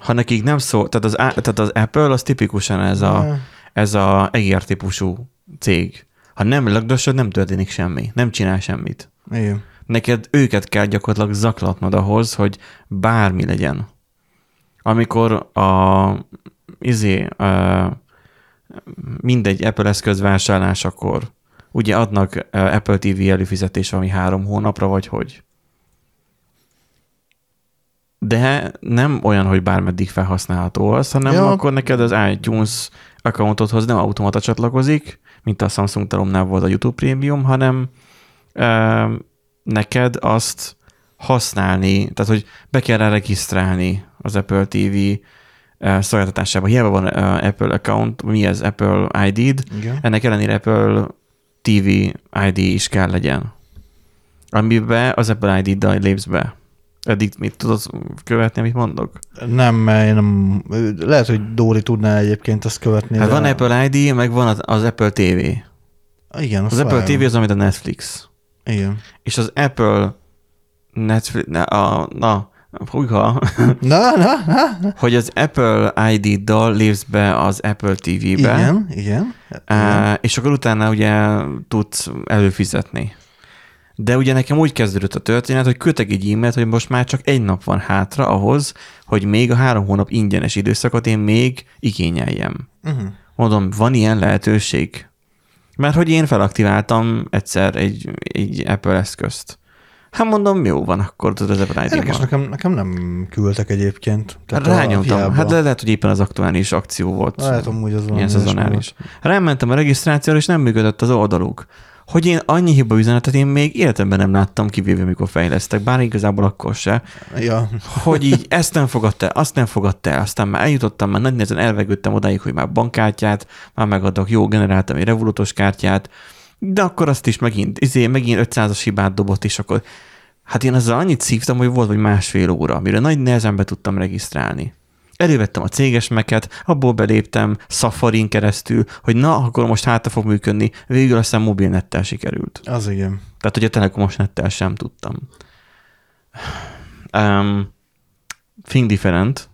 Ha nekik nem szól, tehát az, tehát az Apple az tipikusan ez a, ez a egér típusú cég. Ha nem lagdosod, nem történik semmi. Nem csinál semmit. Igen. Neked őket kell gyakorlatilag zaklatnod ahhoz, hogy bármi legyen. Amikor a izé, a, mindegy Apple eszköz vásárlásakor ugye adnak Apple TV előfizetés ami három hónapra, vagy hogy? De nem olyan, hogy bármeddig felhasználható az, hanem ja. akkor neked az iTunes accountodhoz nem automata csatlakozik, mint a Samsung Talomnál volt a YouTube Premium, hanem e, neked azt használni, tehát hogy be kell rá regisztrálni az Apple TV szolgáltatásába. Hiába van Apple account, mi ez Apple ID-d, Igen. ennek ellenére Apple TV ID is kell legyen. Amiben az Apple ID-dal lépsz be. Eddig mit tudod követni, amit mondok? Nem, mert én nem, lehet, hogy Dóri tudná egyébként azt követni. Hát de... van Apple ID, meg van az Apple TV. Igen, az Apple TV az, amit a Netflix. Igen. És az Apple Netflix, na, a, na hújha, na, na, na. hogy az Apple ID-dal lépsz be az Apple TV-be. Igen, igen. igen. És akkor utána ugye tudsz előfizetni. De ugye nekem úgy kezdődött a történet, hogy küldtek egy e-mailt, hogy most már csak egy nap van hátra ahhoz, hogy még a három hónap ingyenes időszakot én még igényeljem. Uh-huh. Mondom, van ilyen lehetőség? Mert hogy én felaktiváltam egyszer egy, egy Apple eszközt. Hát mondom, jó van, akkor tudod, ez a Érdekes, nekem, nekem nem küldtek egyébként. Tehát Rányomtam. Hát de lehet, hogy éppen az aktuális akció volt. Lehet, hogy az Ilyen szezonális. Rámentem a regisztrációra, és nem működött az oldaluk hogy én annyi hiba üzenetet én még életemben nem láttam, kivéve mikor fejlesztek, bár igazából akkor se. Ja. Hogy így ezt nem fogadta el, azt nem fogadta el, aztán már eljutottam, már nagy nehezen elvegődtem odáig, hogy már bankkártyát, már megadok, jó, generáltam egy revolutos kártyát, de akkor azt is megint, izé, megint 500-as hibát dobott, és akkor hát én azzal annyit szívtam, hogy volt vagy másfél óra, mire nagy nehezen be tudtam regisztrálni. Elővettem a céges meket, abból beléptem Safarin keresztül, hogy na, akkor most hátra fog működni. Végül aztán mobilnettel sikerült. Az igen. Tehát, hogy a telekomos nettel sem tudtam. Um, Think Different.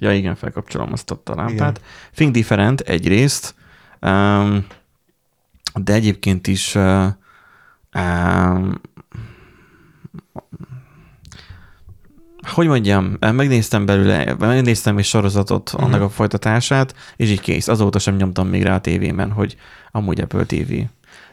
Ja igen, felkapcsolom azt a lámpát. Igen. Think Different egyrészt, um, de egyébként is uh, um, hogy mondjam, megnéztem belőle, megnéztem egy sorozatot, uh-huh. annak a folytatását, és így kész. Azóta sem nyomtam még rá a tévében, hogy amúgy Apple TV.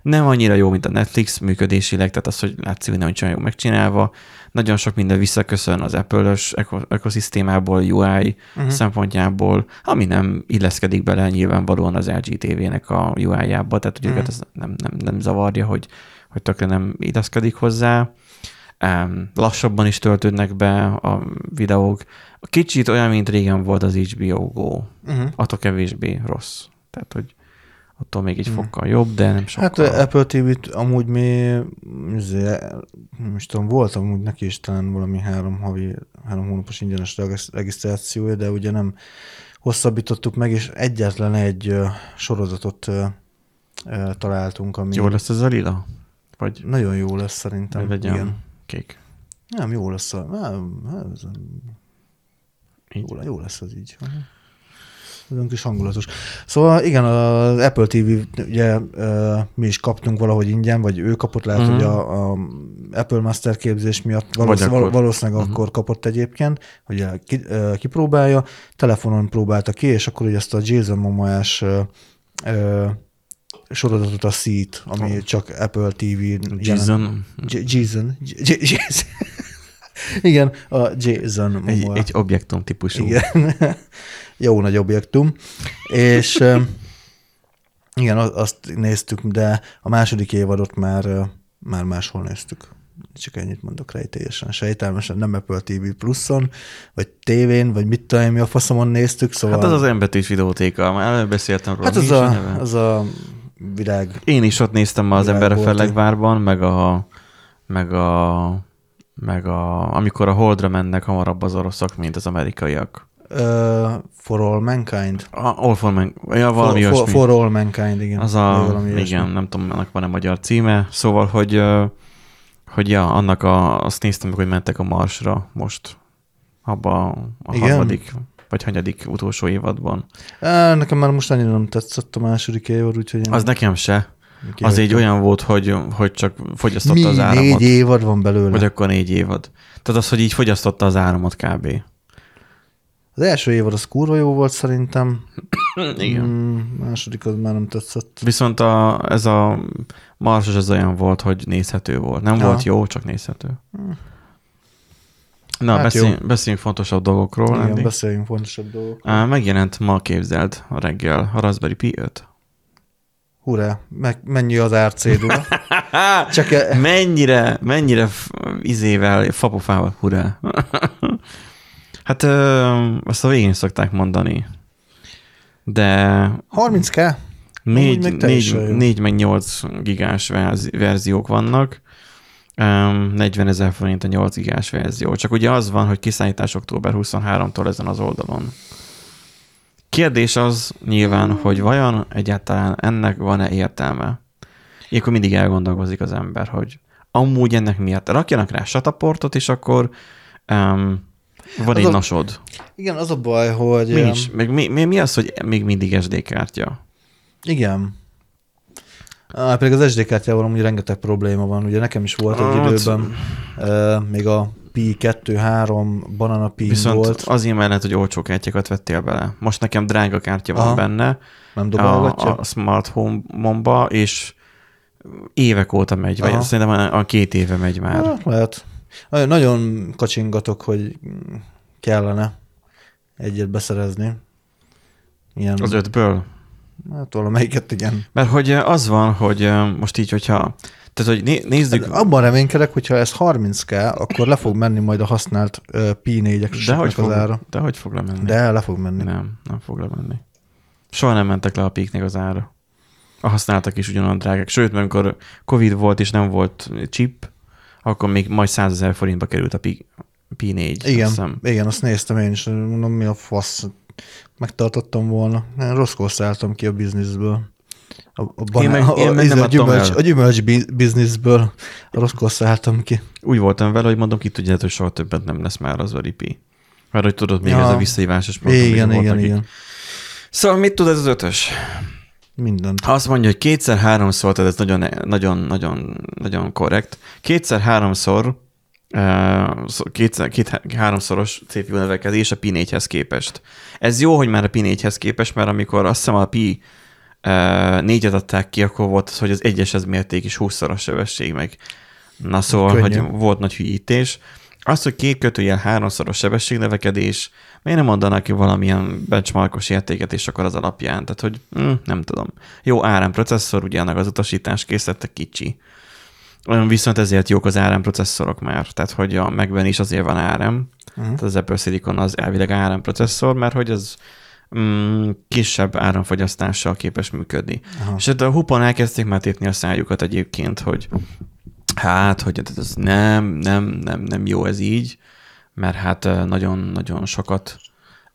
Nem annyira jó, mint a Netflix működésileg, tehát az, hogy látszik, hogy nem olyan jó megcsinálva. Nagyon sok minden visszaköszön az Apple-ös ökoszisztémából, UI uh-huh. Mhm. szempontjából, ami nem illeszkedik bele nyilvánvalóan az LG TV-nek a UI-jába, tehát hogy uh-huh. őket ez nem, nem, nem zavarja, hogy, hogy tökre nem illeszkedik hozzá lassabban is töltődnek be a videók. Kicsit olyan, mint régen volt az HBO Go. Uh-huh. Attól kevésbé rossz. Tehát, hogy attól még egy uh-huh. fokkal jobb, de nem sokkal. Hát Apple TV-t amúgy mi, izé, nem is tudom, volt amúgy neki is talán valami három havi, három hónapos ingyenes regisztrációja, de ugye nem hosszabbítottuk meg, és egyetlen egy sorozatot találtunk, ami... Jó lesz ez a lila? Vagy... Nagyon jó lesz szerintem. Igen kék. Nem, jó lesz a... Nem, ez, jó, jó lesz az így. Olyan kis hangulatos. Szóval igen, az Apple TV, ugye mi is kaptunk valahogy ingyen, vagy ő kapott, lehet, uh-huh. hogy a, a Apple Master képzés miatt valószínűleg, akkor. valószínűleg uh-huh. akkor kapott egyébként, hogy ki, kipróbálja, telefonon próbálta ki, és akkor ugye ezt a Jason Momoás sorozatot a Seat, ami oh. csak Apple TV. Jason. Jason. Igen, a Jason. Egy, egy objektum típusú. Igen. Jó nagy objektum. És igen, azt néztük, de a második évadot már, már máshol néztük. Csak ennyit mondok rejtélyesen, sejtelmesen, nem Apple TV pluszon, vagy tévén, vagy mit tudom, mi a faszomon néztük, szóval... Hát az az embetűs videótéka, már előbb beszéltem róla. Hát az a, az a világ. Én is ott néztem az ember a Fellegvárban, meg a, meg a, meg a, amikor a Holdra mennek hamarabb az oroszok, mint az amerikaiak. Uh, for all mankind? Uh, all for mankind. Ja, valami for, for, for all mankind, igen. Az a, igen, nem tudom, annak van-e magyar címe. Szóval, hogy, hogy ja, annak a, azt néztem hogy mentek a Marsra most. Abba a igen? harmadik vagy hanyadik utolsó évadban. Á, nekem már most annyira nem tetszett a második évad, úgyhogy én Az nekem se. kihagytam. Az így olyan volt, hogy, hogy csak fogyasztotta Mi az áramot. négy évad van belőle? Vagy akkor négy évad. Tehát az, hogy így fogyasztotta az áramot kb. Az első évad az kurva jó volt szerintem. Igen. Mm, második az már nem tetszett. Viszont a, ez a marsos az olyan volt, hogy nézhető volt. Nem Ja. volt jó, csak nézhető. Na, Hát beszélj, jó. beszéljünk fontosabb dolgokról. Igen, Andy. beszéljünk fontosabb dolgok. Á, Megjelent ma képzeld a reggel a Raspberry Pi 5. Hurrá, meg, mennyi az árcédula? Csak e- mennyire, mennyire izével, fapofával, hurrá. hát ö, azt a végén szokták mondani. De 30k? négy, meg négy, teljesen jó. négy meg 8 gigás verzi- verziók vannak. Um, 40 ezer forint a 8 gigás verzió. Csak ugye az van, hogy kiszállítás október 23-tól ezen az oldalon. Kérdés az nyilván, hogy vajon egyáltalán ennek van-e értelme? Ilyenkor mindig elgondolkozik az ember, hogy amúgy ennek miatt rakjanak rá sataportot, és akkor um, van Az egy a- nasod. Igen, az a baj, hogy... Mi, is, meg mi, mi, mi az, hogy még mindig SD kártya? Igen. Á, pedig az SD kártyával amúgy rengeteg probléma van. Ugye nekem is volt egy Hát- időben, még a Pi 2-3 Banana Pi Viszont volt. azért mellett, hogy olcsó kártyákat vettél bele. Most nekem drága kártya van Aha. benne Nem a, dobálgatja? a smart home-ba, és évek óta megy, vagy Aha. szerintem a, a két éve megy már. Hát, lehet. Nagyon- Nagyon kacsingatok, hogy kellene egyet beszerezni. Ilyen, Az ötből. Hát valamelyiket igen. Mert hogy az van, hogy ö, most így, hogyha... Tehát, hogy né- nézzük... Hát Abban reménykedek, hogyha ez 30 kell, akkor le fog menni majd a használt uh, Pi 4 de hogy, az fog, ára. de hogy fog lemenni? De le fog menni. Nem, nem fog lemenni. Soha nem mentek le a píknek az ára. A használtak is ugyanolyan drágák. Sőt, mert amikor Covid volt és nem volt chip, akkor még majd 100 ezer forintba került a Pi, Pi 4. azt Igen, hiszem. igen, azt néztem én is, mondom, mi a fasz. Megtartottam volna. Én rosszkor szálltam ki a bizniszből. A, a, banán, Én meg- én a, meg izé, nem a, adtam gyümölcs, el. a gyümölcs bi- bizniszből rosszkor szálltam ki. Úgy voltam vele, hogy mondom, ki tudja, hogy soha többet nem lesz már az Pi. Mert hogy tudod, még Ja. ez a visszahívásos program Igen, igen, igen. Szóval mit tud ez az ötös? Mindent. Ha azt mondja, hogy kétszer-háromszor, tehát ez nagyon, nagyon, nagyon, nagyon korrekt, kétszer-háromszor, kétszer, két, háromszoros CPU növekedés a Pi 4-hez képest. Ez jó, hogy már a Pi 4-hez képest, mert amikor azt hiszem a Pi 4-et adták ki, akkor volt az, hogy az egyeshez mérték is 20-szoros sebesség meg. Na szóval, Könnyű. hogy volt nagy hülyítés. Az, hogy két kötőjel háromszoros sebességnövekedés, miért nem mondanak ki valamilyen benchmarkos értéket, és akkor az alapján? Tehát, hogy hm, nem tudom. Jó ARM processzor, ugye annak az utasítás készlete kicsi. Viszont ezért jók az ARM processzorok már. Tehát, hogy a megben is azért van ARM. Uh-huh. Tehát az Apple Silicon az elvileg ARM processzor, mert hogy az mm, kisebb áramfogyasztással képes működni. Aha. És hát a hupon elkezdték már tépni a szájukat egyébként, hogy hát, hogy ez nem, nem, nem, nem jó ez így, mert hát nagyon-nagyon sokat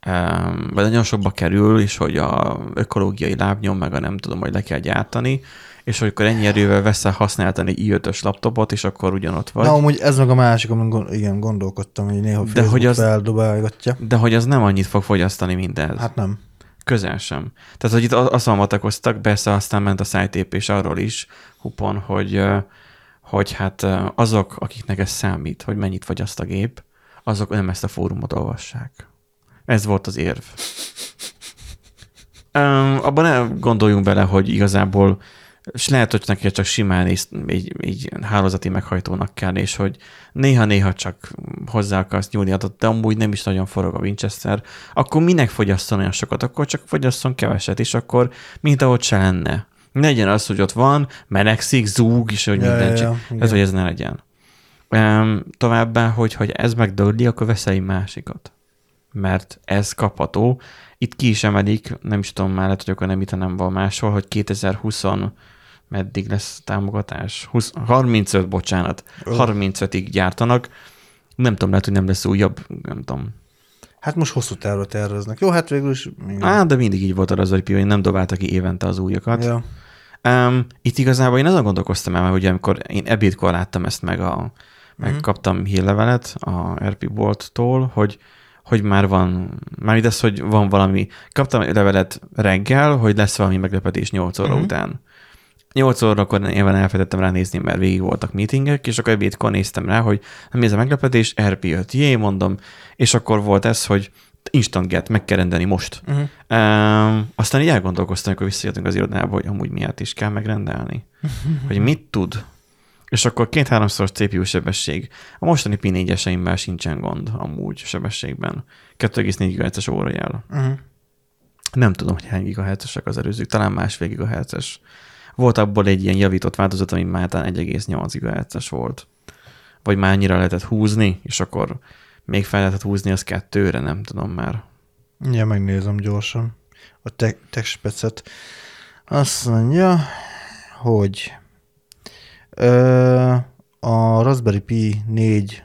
em, vagy nagyon sokba kerül, és hogy a ökológiai lábnyom, meg a nem tudom, hogy le kell gyártani, és akkor ennyi erővel veszel használtani egy i5-ös laptopot, és akkor ugyanott vagy. Na, amúgy ez meg a másik, amin gond, igen, gondolkodtam, hogy néha De hogy az- feldobálgatja. De hogy az nem annyit fog fogyasztani mindez. Hát nem. Közel sem. Tehát, hogy itt azt matakoztak, persze aztán ment a szájtépés arról is, hupon, hogy, hogy hát azok, akiknek ez számít, hogy mennyit fogyaszt a gép, azok nem ezt a fórumot olvassák. Ez volt az érv. Um, abban ne gondoljunk bele, hogy igazából és lehet, hogy neki csak simán és így, így hálózati meghajtónak kell, és hogy néha-néha csak hozzá akarsz nyúlni adott, de amúgy nem is nagyon forog a Winchester, akkor minek fogyasszon olyan sokat? Akkor csak fogyasszon keveset, és akkor mint ahogy se lenne. Ne legyen az, hogy ott van, melegszik, zúg, és hogy Ja, minden ja, ja, Ez, hogy ez ne legyen. Um, továbbá, hogy, hogy ez megdögli, akkor veszel egy másikat. Mert ez kapható. Itt ki is emelik, nem is tudom már, lehet, hogy akkor nem itt, hanem van máshol, hogy 2020 meddig lesz támogatás? 20, 35, bocsánat. Ö. 35-ig gyártanak. Nem tudom, lehet, hogy nem lesz újabb, nem tudom. Hát most hosszú távra terveznek. Jó, hát végül is... igen. Á, de mindig így volt a Raspberry Pi, hogy nem dobáltak ki évente az újakat. Ja. Um, itt igazából én azon gondolkoztam el, hogy amikor én ebédkor láttam ezt meg, a, meg Mhm. kaptam hírlevelet a RP Bolt-tól, hogy, hogy már van, már az, hogy van valami, kaptam levelet reggel, hogy lesz valami meglepetés 8 óra uh-huh. után. 8 órakor nyilván elfelejtettem ránézni, mert végig voltak meetingek, és akkor ebédkor néztem rá, hogy mi ez a meglepetés, RP5, jé, mondom, és akkor volt ez, hogy instant get, meg kell rendelni most. Uh-huh. Um, aztán így elgondolkoztam, amikor visszajöttünk az irodába, hogy amúgy miért is kell megrendelni. hogy mit tud. És akkor két-háromszoros CPU sebesség. A mostani p 4 sincsen gond amúgy sebességben. 2,4 GHz-es órajel. Uh-huh. Nem tudom, hogy hány GHz-esek az előzők, talán másfél GHz-es. Volt abból egy ilyen javított változat, ami már 1,8 GHz-es volt. Vagy már annyira lehetett húzni, és akkor még fel lehetett húzni az kettőre, nem tudom már. Ja, megnézem gyorsan. A te- techspecet. Azt mondja, hogy ö, a Raspberry Pi 4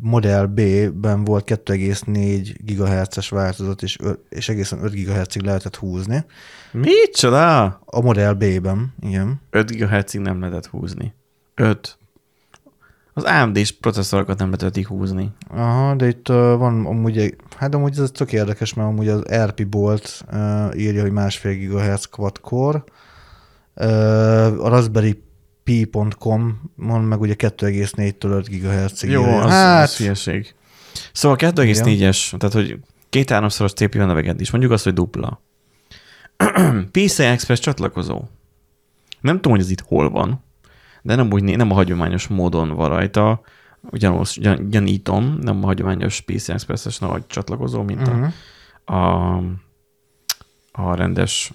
Model B-ben volt 2,4 GHz-es változat, és, és egészen 5 GHz-ig lehetett húzni. Micsoda? A Model B-ben, igen. 5 GHz-ig nem lehetett húzni. 5. Az AMD-s processzorokat nem lehetett húzni. Aha, de itt uh, van amúgy, hát amúgy ez tök érdekes, mert amúgy az RP Bolt uh, írja, hogy másfél GHz quad core. Uh, a Raspberry Pi.com mond meg ugye 2,4-től 5 GHz-ig. Jó, az, hát... az hülyeség. Szóval 2,4-es, tehát hogy két-háromszoros CPU növeged is, mondjuk azt, hogy dupla. PCI Express csatlakozó. Nem tudom, hogy ez itt hol van, de nem, úgy, nem a hagyományos módon van rajta, ugyanúgy, ugyan, gyanítom, nem a hagyományos PC Express-es nagy csatlakozó, mint uh-huh. a, a, a rendes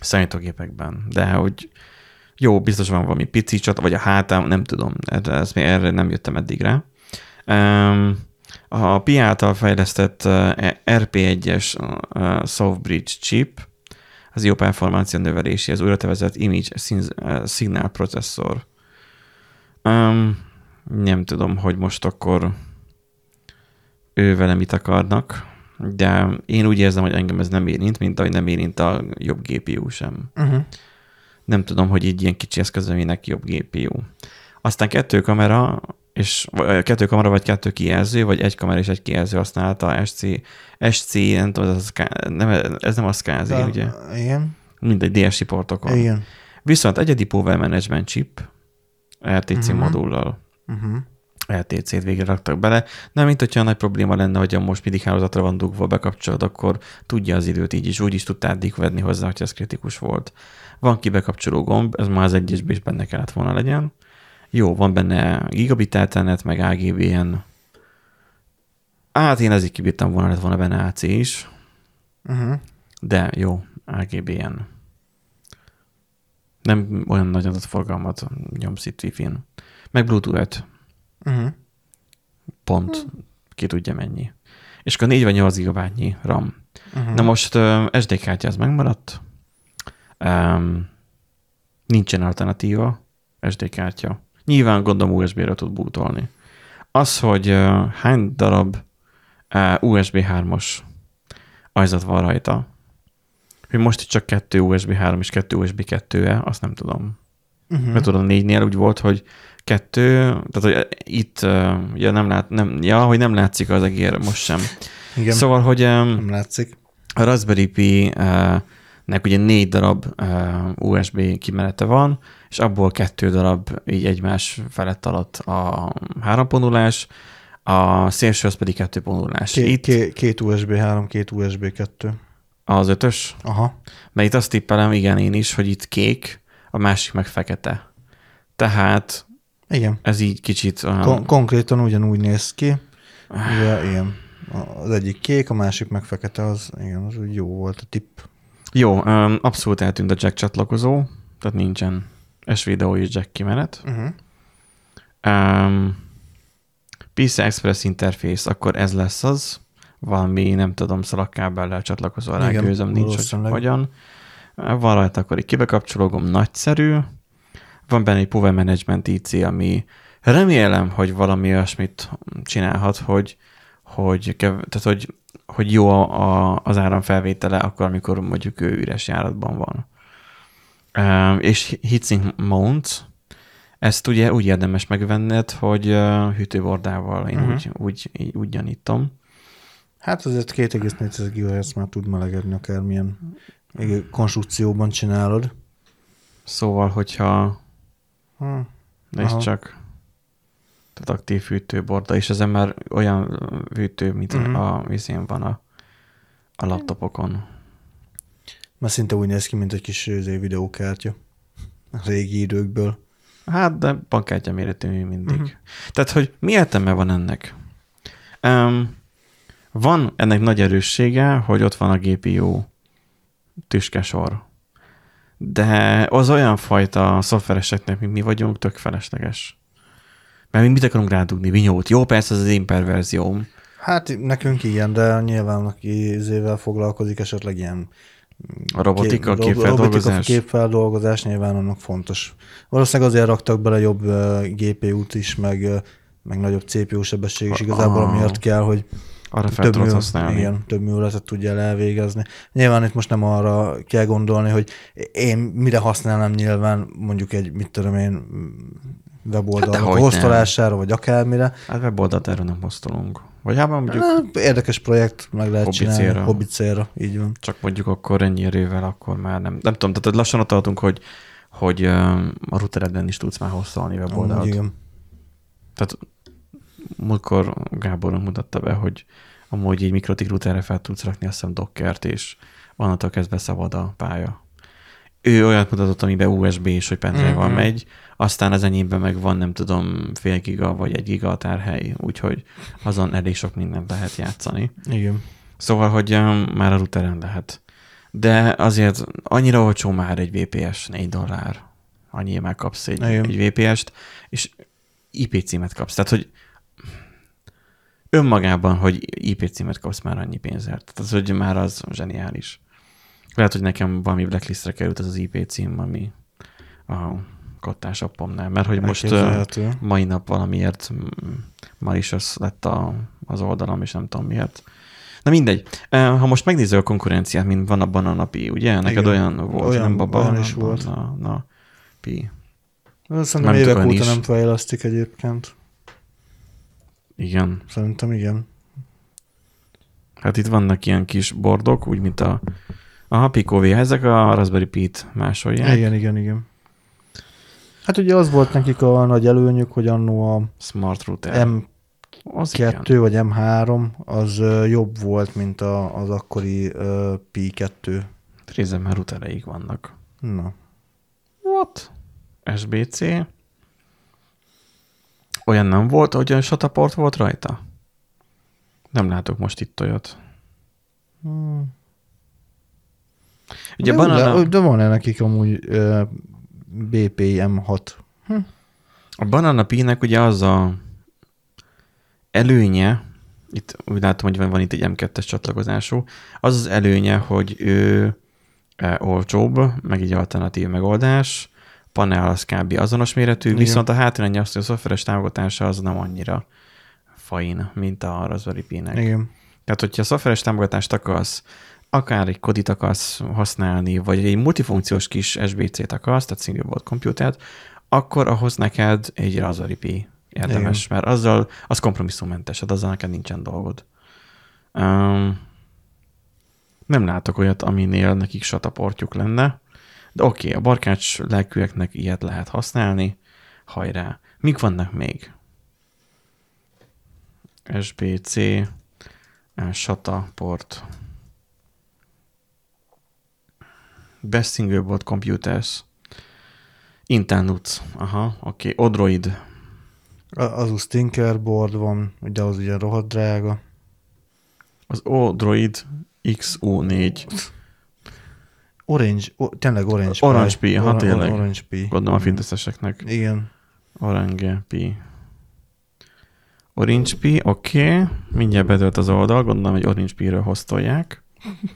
számítógépekben. De hogy jó, biztos van valami pici csat, vagy a hátám, nem tudom, ez még erre nem jöttem eddig rá. A PI által fejlesztett uh, RP1-es uh, Softbridge chip, az jó performancia növelési, az újratevezett image signal processzor. Nem tudom, hogy most akkor ő vele mit akarnak, de én úgy érzem, hogy engem ez nem érint, mint ahogy nem érint a jobb GPU sem. Uh-huh. Nem tudom, hogy így ilyen kicsi eszközömének jobb GPU. Aztán kettő kamera, és kettő kamera, vagy kettő kijelző, vagy egy kamera és egy kijelző használta SC, SC, nem tudom, ez, nem, ez nem a SCSI, ugye? Igen. Mindegy, DSI portokon. Igen. Viszont egyedi Power Management chip, RTC uh-huh. Mhm. modullal. Uh-huh. LTC-t végre raktak bele. Nem, mint hogyha nagy probléma lenne, hogy a most mindig hálózatra van dugva, bekapcsolod, akkor tudja az időt így is, úgy is tudtál venni hozzá, hogy ez kritikus volt. Van kibekapcsoló gomb, ez már az egyesben is benne kellett volna legyen. Jó, van benne gigabit Ethernet, meg AGBN. Hát én ezért kibírtam volna, lett volna benne AC is. Uh-huh. De jó, AGBN. Nem olyan nagy adatforgalmat nyomsz itt Wi-Fi-n. Meg Bluetooth. Uh-huh. Pont. Uh-huh. Ki tudja mennyi. És akkor 4 vagy 8 GB RAM. Uh-huh. Na most uh, SD kártya az megmaradt. Um, nincsen alternatíva SD kártya. Nyilván gondolom USB-re tud bootolni. Az, hogy uh, hány darab uh, USB 3-os ajzat van rajta, hogy most csak kettő USB 3 és kettő USB 2-e, azt nem tudom. Uh-huh. Mert tudom, négynél úgy volt, hogy kettő, tehát hogy itt, ja, nem lát, nem, ja, hogy nem látszik az egér most sem. Igen, szóval, hogy nem látszik. A Raspberry Pi nek ugye négy darab USB kimenete van, és abból kettő darab így egymás felett alatt a háromponulás, a szélső az pedig kettő ponulás. Két, itt, két, két USB 3, két USB 2. Az ötös? Aha. Mert itt azt tippelem, igen, én is, hogy itt kék, a másik meg fekete. Tehát igen. ez így kicsit... Olyan... Kon- konkrétan ugyanúgy néz ki. Ugye, igen. Az egyik kék, a másik meg fekete, az, igen, az úgy jó volt a tipp. Jó, abszolút eltűnt a jack csatlakozó, tehát nincsen S-videó és jack kimenet. Uh-huh. Um, PCI Express interface, akkor ez lesz az, valami, nem tudom, szalagkábellel csatlakozó rá gőzöm nincs, hogy hogyan. Van rajta akkor egy kibekapcsológom, nagyszerű. Van benne egy Power Management IC, ami remélem, hogy valami olyasmit csinálhat, hogy, hogy, tehát, hogy, hogy jó a, a, az áramfelvétele akkor, amikor mondjuk ő üres járatban van. És Heatsink Mount, ezt ugye úgy érdemes megvenned, hogy hűtőbordával én uh-huh. úgy, úgy, úgy gyanítom Hát azért 2,4 GHz már tud melegedni akármilyen konstrukcióban csinálod. Szóval, hogyha Hm. nézd Aha. csak, tehát aktív fűtőborda, és ezen már olyan fűtő, mint Mhm. a vízén van a, a laptopokon. Már szinte úgy néz ki, mint egy kis izé, videókártya a régi időkből. Hát, de bankkártya méretű mindig. Uh-huh. Tehát, hogy mi értelme van ennek? Um, van ennek nagy erőssége, hogy ott van a GPU tüskesor. De az olyan fajta szoftvereseknek, mint mi vagyunk, tök felesleges. Mert mi mit akarunk rádugni? Vinyót. Jó, persze, ez az én perverzióm. Hát nekünk igen, de nyilván aki izével foglalkozik, esetleg ilyen A robotika, kép- képfeldolgozás. robotika, képfeldolgozás nyilván annak fontos. Valószínűleg azért raktak bele jobb uh, GPU-t is, meg, uh, meg nagyobb CPU sebesség is igazából, Ah. amiatt kell, hogy Arra fel több, mű, használni. igen, több műveletet tudja elvégezni. Nyilván itt most nem arra kell gondolni, hogy én mire használnám nyilván mondjuk egy, mit tudom én, weboldalnak Hát dehogy hoztolására, vagy akármire. Hát weboldalt erről nem hoztolunk. Vagy hát mondjuk Hát, Érdekes projekt, meg lehet Hobbi csinálni. célra. Hobbi célra, így van. csak mondjuk akkor ennyi erővel, akkor már nem. Nem tudom, tehát lassan ott tartunk, hogy, hogy a routereden is tudsz már hosszolni weboldalt. Amúgy igen. Tehát múltkor Gáborunk mutatta be, hogy amúgy egy mikrotik routerre fel tudsz rakni azt hiszem dockert, és onnantól kezdve szabad a pálya. Ő olyat mutatott, amiben USB és hogy pendrive-val Mhm. megy, aztán az enyémben meg van nem tudom fél giga vagy egy giga a tárhely, úgyhogy azon elég sok mindent lehet játszani. Igen. Szóval, hogy um, már a routeren lehet. De azért annyira olcsó már egy VPS, 4 dollár. Annyi már kapsz egy, Igen. egy VPS-t, és IP címet kapsz. Tehát, hogy önmagában, hogy IP címet kapsz már annyi pénzért. Tehát, hogy már az zseniális. Lehet, hogy nekem valami blacklistre került az az IP cím, ami a kottás appomnál, mert hogy most mai nap valamiért mm, malicious lett a, az oldalam, és nem tudom miért. Na mindegy. Ha most megnézzük a konkurenciát, mint van a bananapi, ugye? Neked Igen. olyan volt, Olyan- nem baba? olyan is volt. Na, na, pi. Szerintem Nem évek óta is. nem fejlesztik egyébként. Igen. Szerintem igen. Hát itt vannak ilyen kis bordok, úgy, mint a, a Pico V. Ezek a Raspberry Pi-t másolják. Igen, igen, igen. Hát ugye az volt nekik a nagy előnyük, hogy annó a Smart router. M2 az igen. vagy M3 az jobb volt, mint a, az akkori ö, Pi2. Részem már routereik vannak. Na. What? SBC. Olyan nem volt, hogy olyan sataport volt rajta? Nem látok most itt olyat. Hmm. Ugye de, banana, de, de van-e nekik amúgy ö, BPM6? a Banana Pi-nek ugye az a előnye, itt úgy látom, hogy van, van itt egy M2-es csatlakozású, az az előnye, hogy ő e, olcsóbb, meg egy alternatív megoldás, panel az kb. azonos méretű, Igen. viszont a hátránya az, hogy a szoftveres támogatása az nem annyira fain, mint a Raspberry Pi-nek. Igen. Tehát, hogyha szoftveres támogatást akarsz, akár egy kodit akarsz használni, vagy egy multifunkciós kis SBC-t akarsz, tehát single board computert, akkor ahhoz neked egy Raspberry Pi érdemes, mert azzal, az kompromisszummentes, tehát azzal neked nincsen dolgod. Um, nem látok olyat, aminél nekik sataportjuk lenne, de oké, okay, a barkács lelkűeknek ilyet lehet használni, hajrá. Mik vannak még? SBC, SATA port. Best Single Board Computers. Intel NUC. Aha, oké. Okay. Odroid. A- Asus Tinkerboard van, ugye az ugye rohadt drága. Az Odroid XU4. Orange, o, tényleg Orange Orange Pi, ha Or- tényleg. Orange Pi. Gondolom a finteszeseknek. Igen. Orange Pi. Orange Pi, oké. Okay. Mindjárt betölt az oldal, gondolom, hogy Orange Pi-ről hoztolják.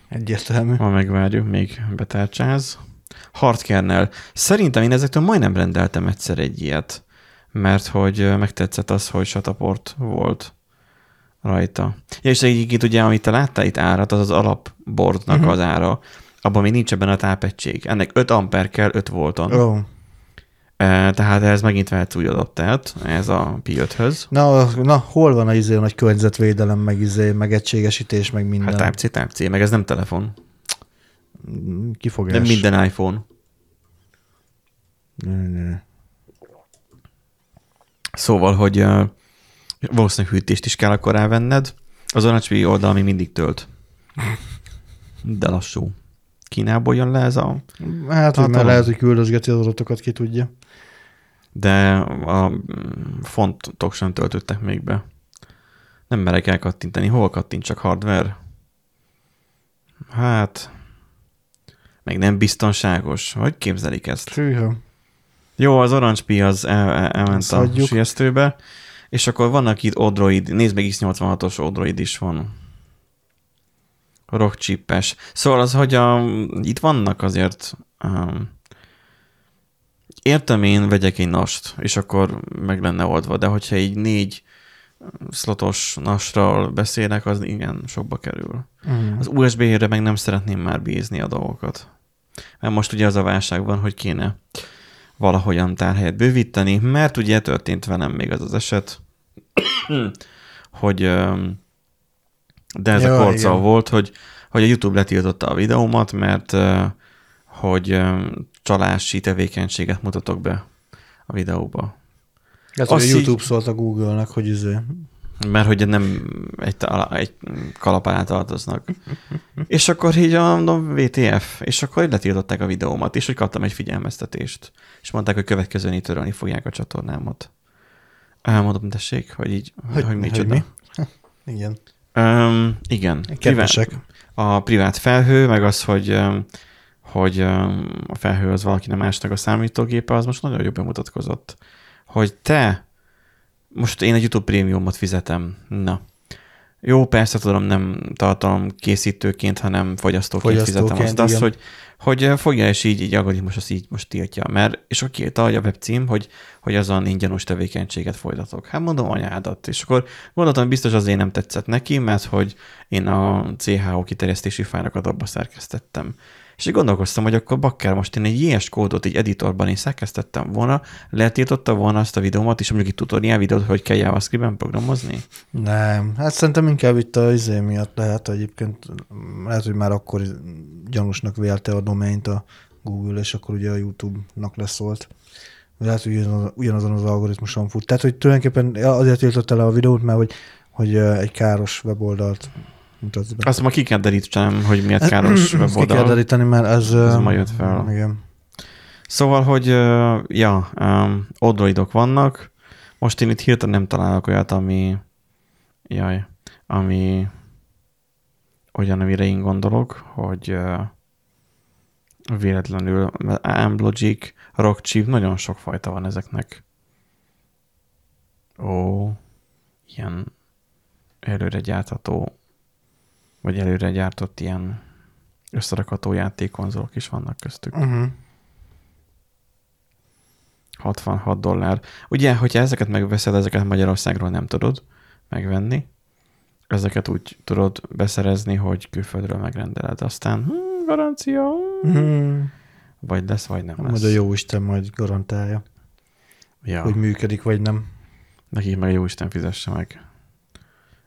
Egyértelmű. Ma megvárjuk, még betárcsáz. Hardkernel. Szerintem én ezektől majdnem rendeltem egyszer egy ilyet, mert hogy megtetszett az, hogy sataport volt rajta. Ja, és egyébként ugye, amit te láttál itt árat, az az alapboardnak Mhm. uh-huh. az ára. Abban még nincs ebben a tápegység. Ennek 5 amper kell 5 volton. E, Tehát ez megint vehetsz új adaptert, ez a Pi 5-höz. Na, na, hol van a izé, a nagy környezetvédelem, meg izé, meg egységesítés, meg minden. Hát Type-C, Type-C, meg ez nem telefon. Kifogás. Nem minden iPhone. Ne, ne, ne. Szóval, hogy uh, valószínűleg hűtést is kell akkor rávenned. Az Orange oldal még mindig tölt. De lassú. Kínából jön le ez a... Hát, hogy már lehet, hogy küldözgeti az adatokat, ki tudja. De a mm, fontok sem töltöttek még be. Nem merek elkattintani. Hol kattintsak hardware? Hát... Meg nem biztonságos. Hogy képzelik ezt? Hűha. Jó, az Orange Pi az el, el, elment Azt a sülyeztőbe, és akkor vannak itt Odroid, nézd meg X86-os Odroid is van. Rock chipes. Szóval az, hogy a, itt vannak azért um, értem én, vegyek egy nast, és akkor meg lenne oldva, de hogyha így négy szlotos nasról beszélek, az igen sokba kerül. Mm. Az USB-re meg nem szeretném már bízni a dolgokat. Mert most ugye az a válság van, hogy kéne valahogyan tárhelyet bővíteni, mert ugye történt velem még az az eset, hogy öm, de ez Ja, a korca igen. volt, hogy, hogy a YouTube letiltotta a videómat, mert hogy csalási tevékenységet mutatok be a videóba. Hogy a így- YouTube szólt a Google-nak, hogy izé. Mert hogy nem egy, egy kalap alá tartoznak. és akkor így a mondom, VTF, és akkor így letiltották a videómat, és hogy kaptam egy figyelmeztetést. És mondták, hogy következőn így törölni fogják a csatornámat. Elmondom, tessék, hogy így, hogy, hogy micsoda. mi? Igen. Um, igen. Kedvesek. a privát felhő, meg az, hogy, hogy a felhő az valakinek másnak a számítógépe, az most nagyon jól bemutatkozott. Hogy te, most én egy YouTube prémiumot fizetem, na. Jó, persze tudom, nem tartalom készítőként, hanem fogyasztóként, Fogyasztóként, fizetem azt, de az, hogy, hogy fogja és így, így algoritmus azt így most tiltja, mert, és akkor kiírta hogy a webcím, hogy, hogy azon én gyanús tevékenységet folytatok. Hát mondom anyádat, és akkor gondoltam, biztos azért nem tetszett neki, mert hogy én a CHO kiterjesztési fájlokat abba szerkesztettem. És így gondolkoztam, hogy akkor bakker, most én egy ilyes kódot egy editorban én szerkesztettem volna, letiltotta volna azt a videómat, és mondjuk egy tutorial videót, hogy kell JavaScript-ben programozni. Nem, hát szerintem inkább itt a izé miatt lehet egyébként, lehet, hogy már akkor gyanúsnak vélte a domaint a Google, és akkor ugye a YouTube-nak leszólt. Lehet, hogy ugyanaz- ugyanazon az algoritmuson fut. Tehát, hogy tulajdonképpen azért tiltotta le a videót, mert hogy, hogy egy káros weboldalt mutatsz be. Azt ma ki kell derítsem, hogy miért káros Ezt ki kell weboldal. deríteni, mert ez... Ez ma jött fel. Igen. Szóval, hogy ja, um, odroidok vannak. Most én itt hirtelen nem találok olyat, ami jaj, ami olyan, amire én gondolok, hogy uh, véletlenül Amblogic, Rockchip, nagyon sok fajta van ezeknek. Ó, ilyen előre gyártható, vagy előre gyártott ilyen összerakható játékkonzolok is vannak köztük. Uh-huh. 66 dollár. Ugye, hogyha ezeket megveszed, ezeket Magyarországról nem tudod megvenni. Ezeket úgy tudod beszerezni, hogy külföldről megrendeled. Aztán hm, garancia, hm, Uh-huh. vagy lesz, vagy nem Majd lesz. a jó Isten majd garantálja, Ja, hogy működik, vagy nem. neki meg jó Isten fizesse meg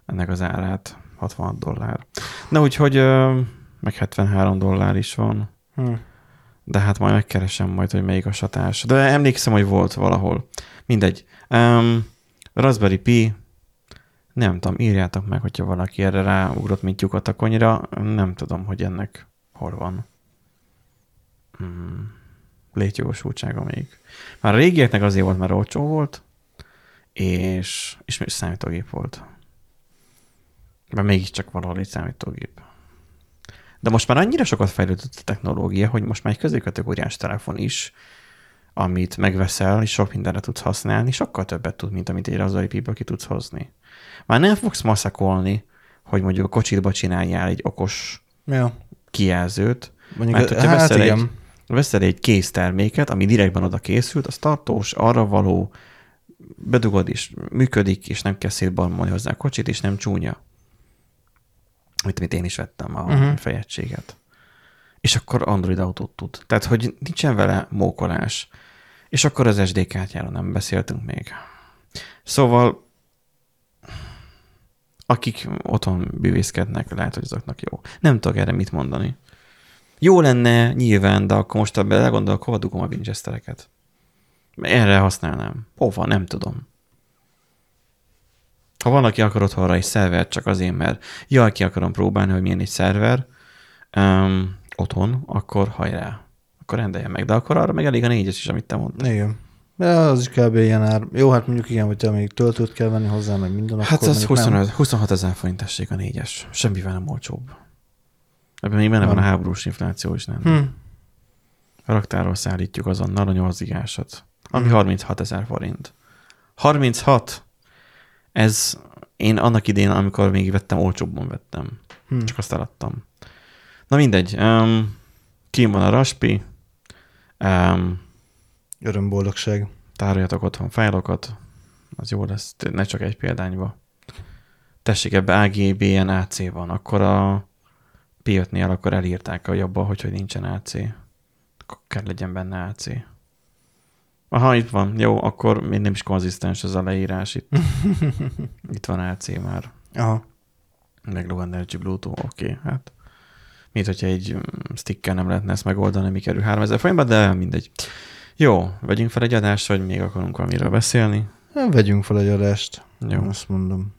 ennek az árát. 66 dollár. Na úgyhogy meg 73 dollár is van. Hm. De hát majd megkeresem majd, hogy melyik a satás. De emlékszem, hogy volt valahol. Mindegy. Um, Raspberry Pi, nem tudom, írjátok meg, hogyha valaki erre ráugrott, mint lyukat a konyra. Nem tudom, hogy ennek hol van. Hmm. Létjogosultsága még. Már a régieknek azért volt, mert olcsó volt, és, és számítógép volt. Mert mégiscsak valahol egy számítógép. De most már annyira sokat fejlődött a technológia, hogy most már egy középkategóriás telefon is, amit megveszel, és sok mindenre tudsz használni, sokkal többet tud, mint amit egy Raspberry Pi-ből ki tudsz hozni. Már nem fogsz maszakolni, hogy mondjuk a kocsitba csináljál egy okos Ja. kijelzőt, Mondjuk, Mert hogyha hát veszel igen. egy- veszel egy kész terméket, ami direktben oda készült, az tartós, arra való, bedugod is, működik, és nem kell szétbalmolni hozzá a kocsit, és nem csúnya. Mit, amit én is vettem a Mhm. uh-huh. fejegységet. És akkor Android autót tud. Tehát, hogy nincsen vele mókolás. És akkor az SD kártyáról nem beszéltünk még. Szóval akik otthon bűvészkednek, lehet, hogy azoknak jó. Nem tudok erre mit mondani. Jó lenne nyilván, de akkor most ebben legondolok, hova dugom a Winchestereket. Erre használnám. Hova? Nem tudom. Ha van, aki akar otthonra egy szervert, csak azért, mert jaj, ki akarom próbálni, hogy milyen egy szerver um, otthon, akkor hajrá. Akkor rendelje meg. De akkor arra meg elég a négyes is, amit te mondtál. Igen. De az is kb. ilyen ár. Jó, hát mondjuk igen, hogyha még töltőt kell venni hozzá, meg minden, Hát akkor mondjuk 25, 26 ezer forint tessék a négyes. Semmivel nem olcsóbb. Ebben még benne van a Nem. háborús infláció is, nem? Nem. Hm. A raktáról szállítjuk azonnal a 8 gigásat, ami Mhm. 36 ezer forint. 36? Ez én annak idén, amikor még vettem, olcsóbban vettem. Hm. Csak azt eladtam. Na mindegy. Um, kim van a raspi. Um, Örömboldogság. tároljatok otthon fájlokat. Az jó lesz. Ne csak egy példányba. Tessék, ebbe AGBN AC van. Akkor a P5-nél akkor elírták, hogy abban, hogy, hogy nincsen AC. Akkor kell legyen benne AC. Aha, itt van. Jó, akkor még nem is konzisztens ez a leírás itt. itt van AC már. Aha. Meg Low Energy Bluetooth, oké, okay, hát. Mint hogyha egy mm, stickkel nem lehetne ezt megoldani, mi kerül 3000 forintba, de mindegy. Jó, vegyünk fel egy adást, vagy még akarunk valamiről beszélni. Vegyünk fel egy adást. Jó. Azt mondom.